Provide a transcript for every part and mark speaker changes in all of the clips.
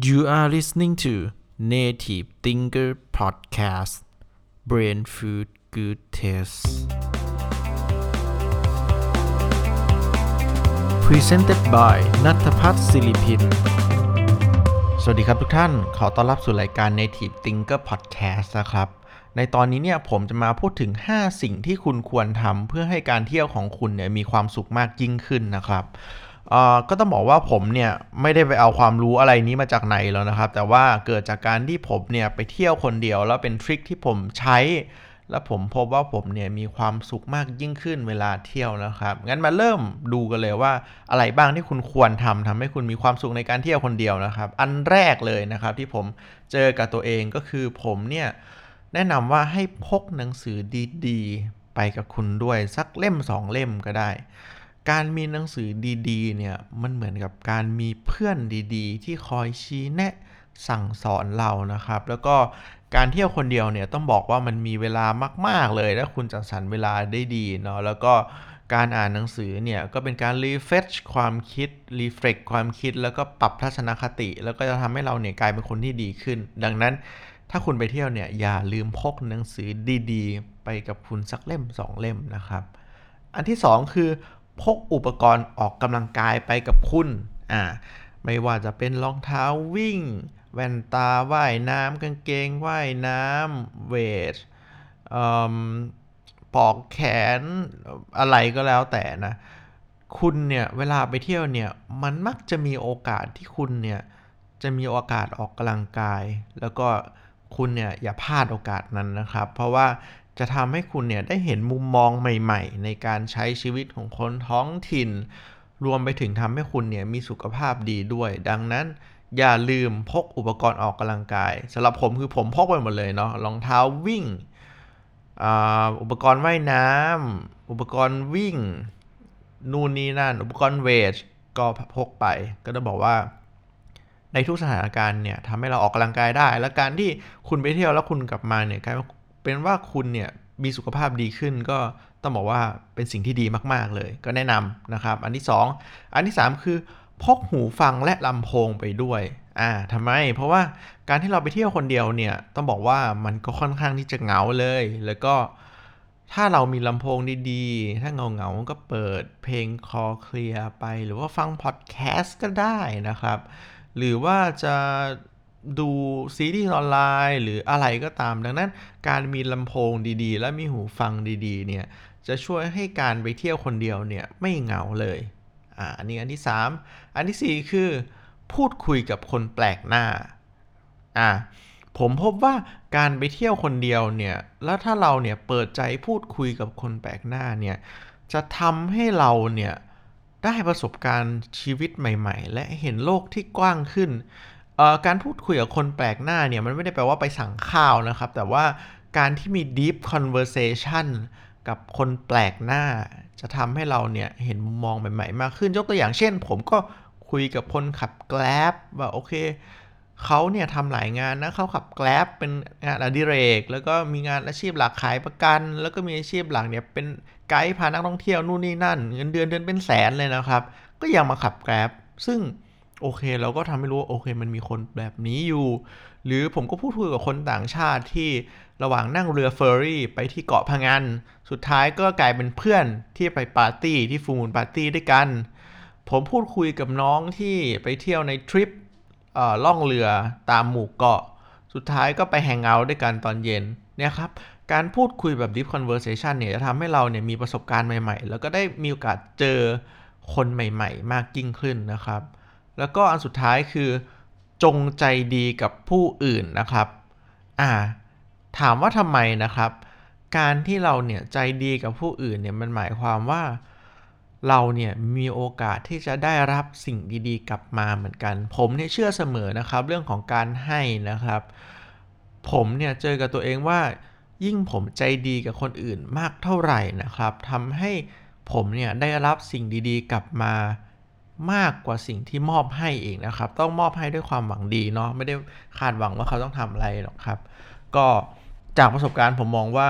Speaker 1: You are listening to Native Thinker Podcast Brain Food Good Taste Presented by นัทพัฒน์ศิริพิน สวัสดีครับทุกท่าน ขอต้อนรับสู่รายการ Native Thinker Podcast นะครับ ในตอนนี้เนี่ยผมจะมาพูดถึง 5 สิ่งที่คุณควรทำเพื่อให้การเที่ยวของคุณเนี่ยมีความสุขมากยิ่งขึ้นนะครับ ก็ต้องบอกว่าผมเนี่ยไม่ได้ไปเอาความรู้อะไรนี้มาจากไหนแล้วนะครับ แต่ว่าเกิดจากการที่ผมเนี่ยไปเที่ยวคนเดียวแล้วเป็นทริคที่ผมใช้ แล้วผมพบว่าผมเนี่ยมีความสุขมากยิ่งขึ้นเวลาเที่ยวนะครับ งั้นมาเริ่มดูกันเลยว่าอะไรบ้างที่คุณควรทำทำให้คุณมีความสุขในการเที่ยวคนเดียวนะครับ อันแรกเลยนะครับที่ผมเจอกับตัวเองก็คือผมเนี่ยแนะนำว่าให้พกหนังสือดีๆ ไปกับคุณด้วยสักเล่มสองเล่มก็ได้ การมีหนังสือดีๆเนี่ยมันเหมือนกับการมีเพื่อนดีๆ ที่คอยชี้แนะสั่งสอนเรานะครับ แล้วก็การเที่ยวคนเดียวเนี่ยต้องบอกว่ามันมีเวลามาก ๆ เลยถ้าคุณจัดสรรเวลาได้ดีเนาะแล้วก็การอ่านหนังสือเนี่ยก็เป็นการรีเฟชความคิดรีเฟกความคิด แล้วก็ปรับทัศนคติ แล้วก็จะทำให้เราเนี่ยกลายเป็นคนที่ดีขึ้น ดังนั้นถ้าคุณไปเที่ยวเนี่ยอย่าลืมพกหนังสือดีๆ ไปกับคุณสักเล่มสองเล่มนะครับ อันที่ 2 คือ พกอุปกรณ์ออกกำลังกายไปกับคุณอ่าไม่ว่าจะเป็นรองเท้าวิ่ง แว่นตาว่ายน้ำกางเกงว่ายน้ำเวทปอกแขนอะไรก็แล้วแต่นะ คุณเนี่ยเวลาไปเที่ยวเนี่ยมันมักจะมีโอกาสที่คุณเนี่ยจะมีโอกาสออกกำลังกาย แล้วก็คุณเนี่ยอย่าพลาดโอกาสนั้นนะครับ เพราะว่า จะทำให้คุณเนี่ยได้เห็นมุมมองใหม่ๆ ในการใช้ชีวิตของคนท้องถิ่น รวมไปถึงทำให้คุณเนี่ยมีสุขภาพดีด้วย ดังนั้นอย่าลืมพกอุปกรณ์ออกกำลังกายสำหรับผมคือผมพกไปหมดเลยเนาะรองเท้าวิ่งอุปกรณ์ว่ายน้ำอุปกรณ์วิ่ง นู่นนี่นั่น อุปกรณ์เวทก็พกไป ก็ต้องบอกว่า ในทุกสถานการณ์เนี่ยทำให้เราออกกำลังกายได้ และการที่คุณไปเที่ยวแล้วคุณกลับมาเนี่ยกลาย เป็นว่าคุณเนี่ยมีสุขภาพดีขึ้นก็ต้องบอกว่าเป็นสิ่งที่ดีมาก ๆ เลย ก็แนะนำนะครับ อันที่ 2 อันที่ 3 คือพกหูฟังและลำโพงไปด้วยอ่าทำไม เพราะว่าการที่เราไปเที่ยวคนเดียวเนี่ย ต้องบอกว่ามันก็ค่อนข้างที่จะเหงาเลย แล้วก็ถ้าเรามีลำโพงดีๆ ถ้าเหงาเหงาก็เปิดเพลงคอเคลียร์ไป หรือว่าฟังพอดแคสต์ก็ได้นะครับ หรือว่าจะ ดูซีรีส์ออนไลน์หรืออะไรก็ตาม ดังนั้นการมีลำโพงดีๆ และมีหูฟังดีๆเนี่ยจะช่วยให้การไปเที่ยวคนเดียวเนี่ยไม่เหงาเลยอ่าอันนี้อันที่ 3 อันที่ 4 คือ พูดคุยกับคนแปลกหน้าอ่าผมพบว่าการไปเที่ยวคนเดียวเนี่ยแล้วถ้าเราเนี่ยเปิดใจพูดคุยกับคนแปลกหน้าเนี่ยจะทำให้เราเนี่ยได้ประสบการณ์ชีวิตใหม่ ๆ และเห็นโลกที่กว้างขึ้น การพูดคุยกับคนแปลกหน้าเนี่ยมันไม่ได้แปลว่าไปสั่งข้าวนะครับ แต่ว่าการที่มี deep conversation กับคนแปลกหน้า จะทำให้เราเนี่ยเห็นมุมมองใหม่ๆ มากขึ้นยกตัวอย่างเช่น ผมก็คุยกับคนขับแกล็บว่าโอเคเขาเนี่ยทำหลายงานนะเขาขับแกล็บเป็นงานอดิเรก แล้วก็มีงานอาชีพหลักขายประกัน แล้วก็มีอาชีพหลักเนี่ยเป็นไกด์พานักท่องเที่ยวนู่นนี่นั่น เงินเดือนเดือนเป็นแสนเลยนะครับ ก็ยังมาขับแกล็บซึ่ง โอเค เราก็ทำให้รู้ว่าโอเค มันมีคนแบบนี้อยู่ หรือผมก็พูดคุยกับคนต่างชาติที่ระหว่างนั่งเรือเฟอร์รี่ไปที่เกาะพังงานสุดท้ายก็กลายเป็นเพื่อนที่ไปปาร์ตี้ที่ฟูมูลปาร์ตี้ด้วยกัน ผมพูดคุยกับน้องที่ไปเที่ยวในทริปล่องเรือตามหมู่เกาะ สุดท้ายก็ไปแฮงเอาท์ด้วยกันตอนเย็นเนี่ยครับการพูดคุยแบบ deep conversation เนี่ยจะทำให้เราเนี่ยมีประสบการณ์ใหม่ ๆ แล้วก็ได้มีโอกาสเจอคนใหม่ ๆ มากยิ่งขึ้นนะครับ แล้วก็อันสุดท้ายคือ จงใจดีกับผู้อื่นนะครับอ่าถามว่าทำไมนะครับ การที่เราเนี่ยใจดีกับผู้อื่นเนี่ยมันหมายความว่า เราเนี่ยมีโอกาสที่จะได้รับสิ่งดีๆ กลับมาเหมือนกัน ผมเนี่ยเชื่อเสมอนะครับ เรื่องของการให้นะครับ ผมเนี่ยเจอกับตัวเองว่ายิ่งผมใจดีกับคนอื่นมากเท่าไหร่นะครับทำให้ผมเนี่ยได้รับสิ่งดีๆ กลับมา มากกว่าสิ่งที่มอบให้เองนะครับ ต้องมอบให้ด้วยความหวังดีเนาะไม่ได้คาดหวังว่าเขาต้องทำอะไรหรอกครับ ก็จากประสบการณ์ผมมองว่า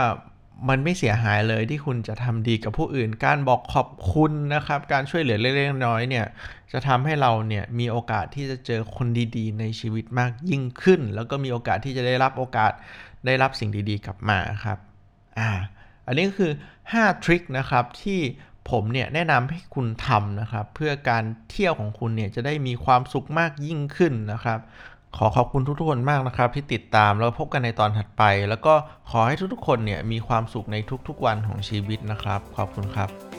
Speaker 1: มันไม่เสียหายเลยที่คุณจะทำดีกับผู้อื่น การบอกขอบคุณนะครับ การช่วยเหลือเล็กๆน้อยๆเนี่ย จะทำให้เราเนี่ยมีโอกาสที่จะเจอคนดีๆ ในชีวิตมากยิ่งขึ้น แล้วก็มีโอกาสที่จะได้รับโอกาสได้รับสิ่งดีๆ กลับมาครับ อ่า อันนี้ก็คือ 5 ทริคนะครับที่ ผมเนี่ยแนะนำให้คุณทำนะครับ เพื่อการเที่ยวของคุณเนี่ยจะได้มีความสุขมากยิ่งขึ้นนะครับ ขอขอบคุณทุกๆคนมากนะครับ ที่ติดตามแล้วพบกันในตอนถัดไป แล้วก็ขอให้ทุกๆคนเนี่ยมีความสุขในทุกๆวันของชีวิตนะครับ ขอบคุณครับ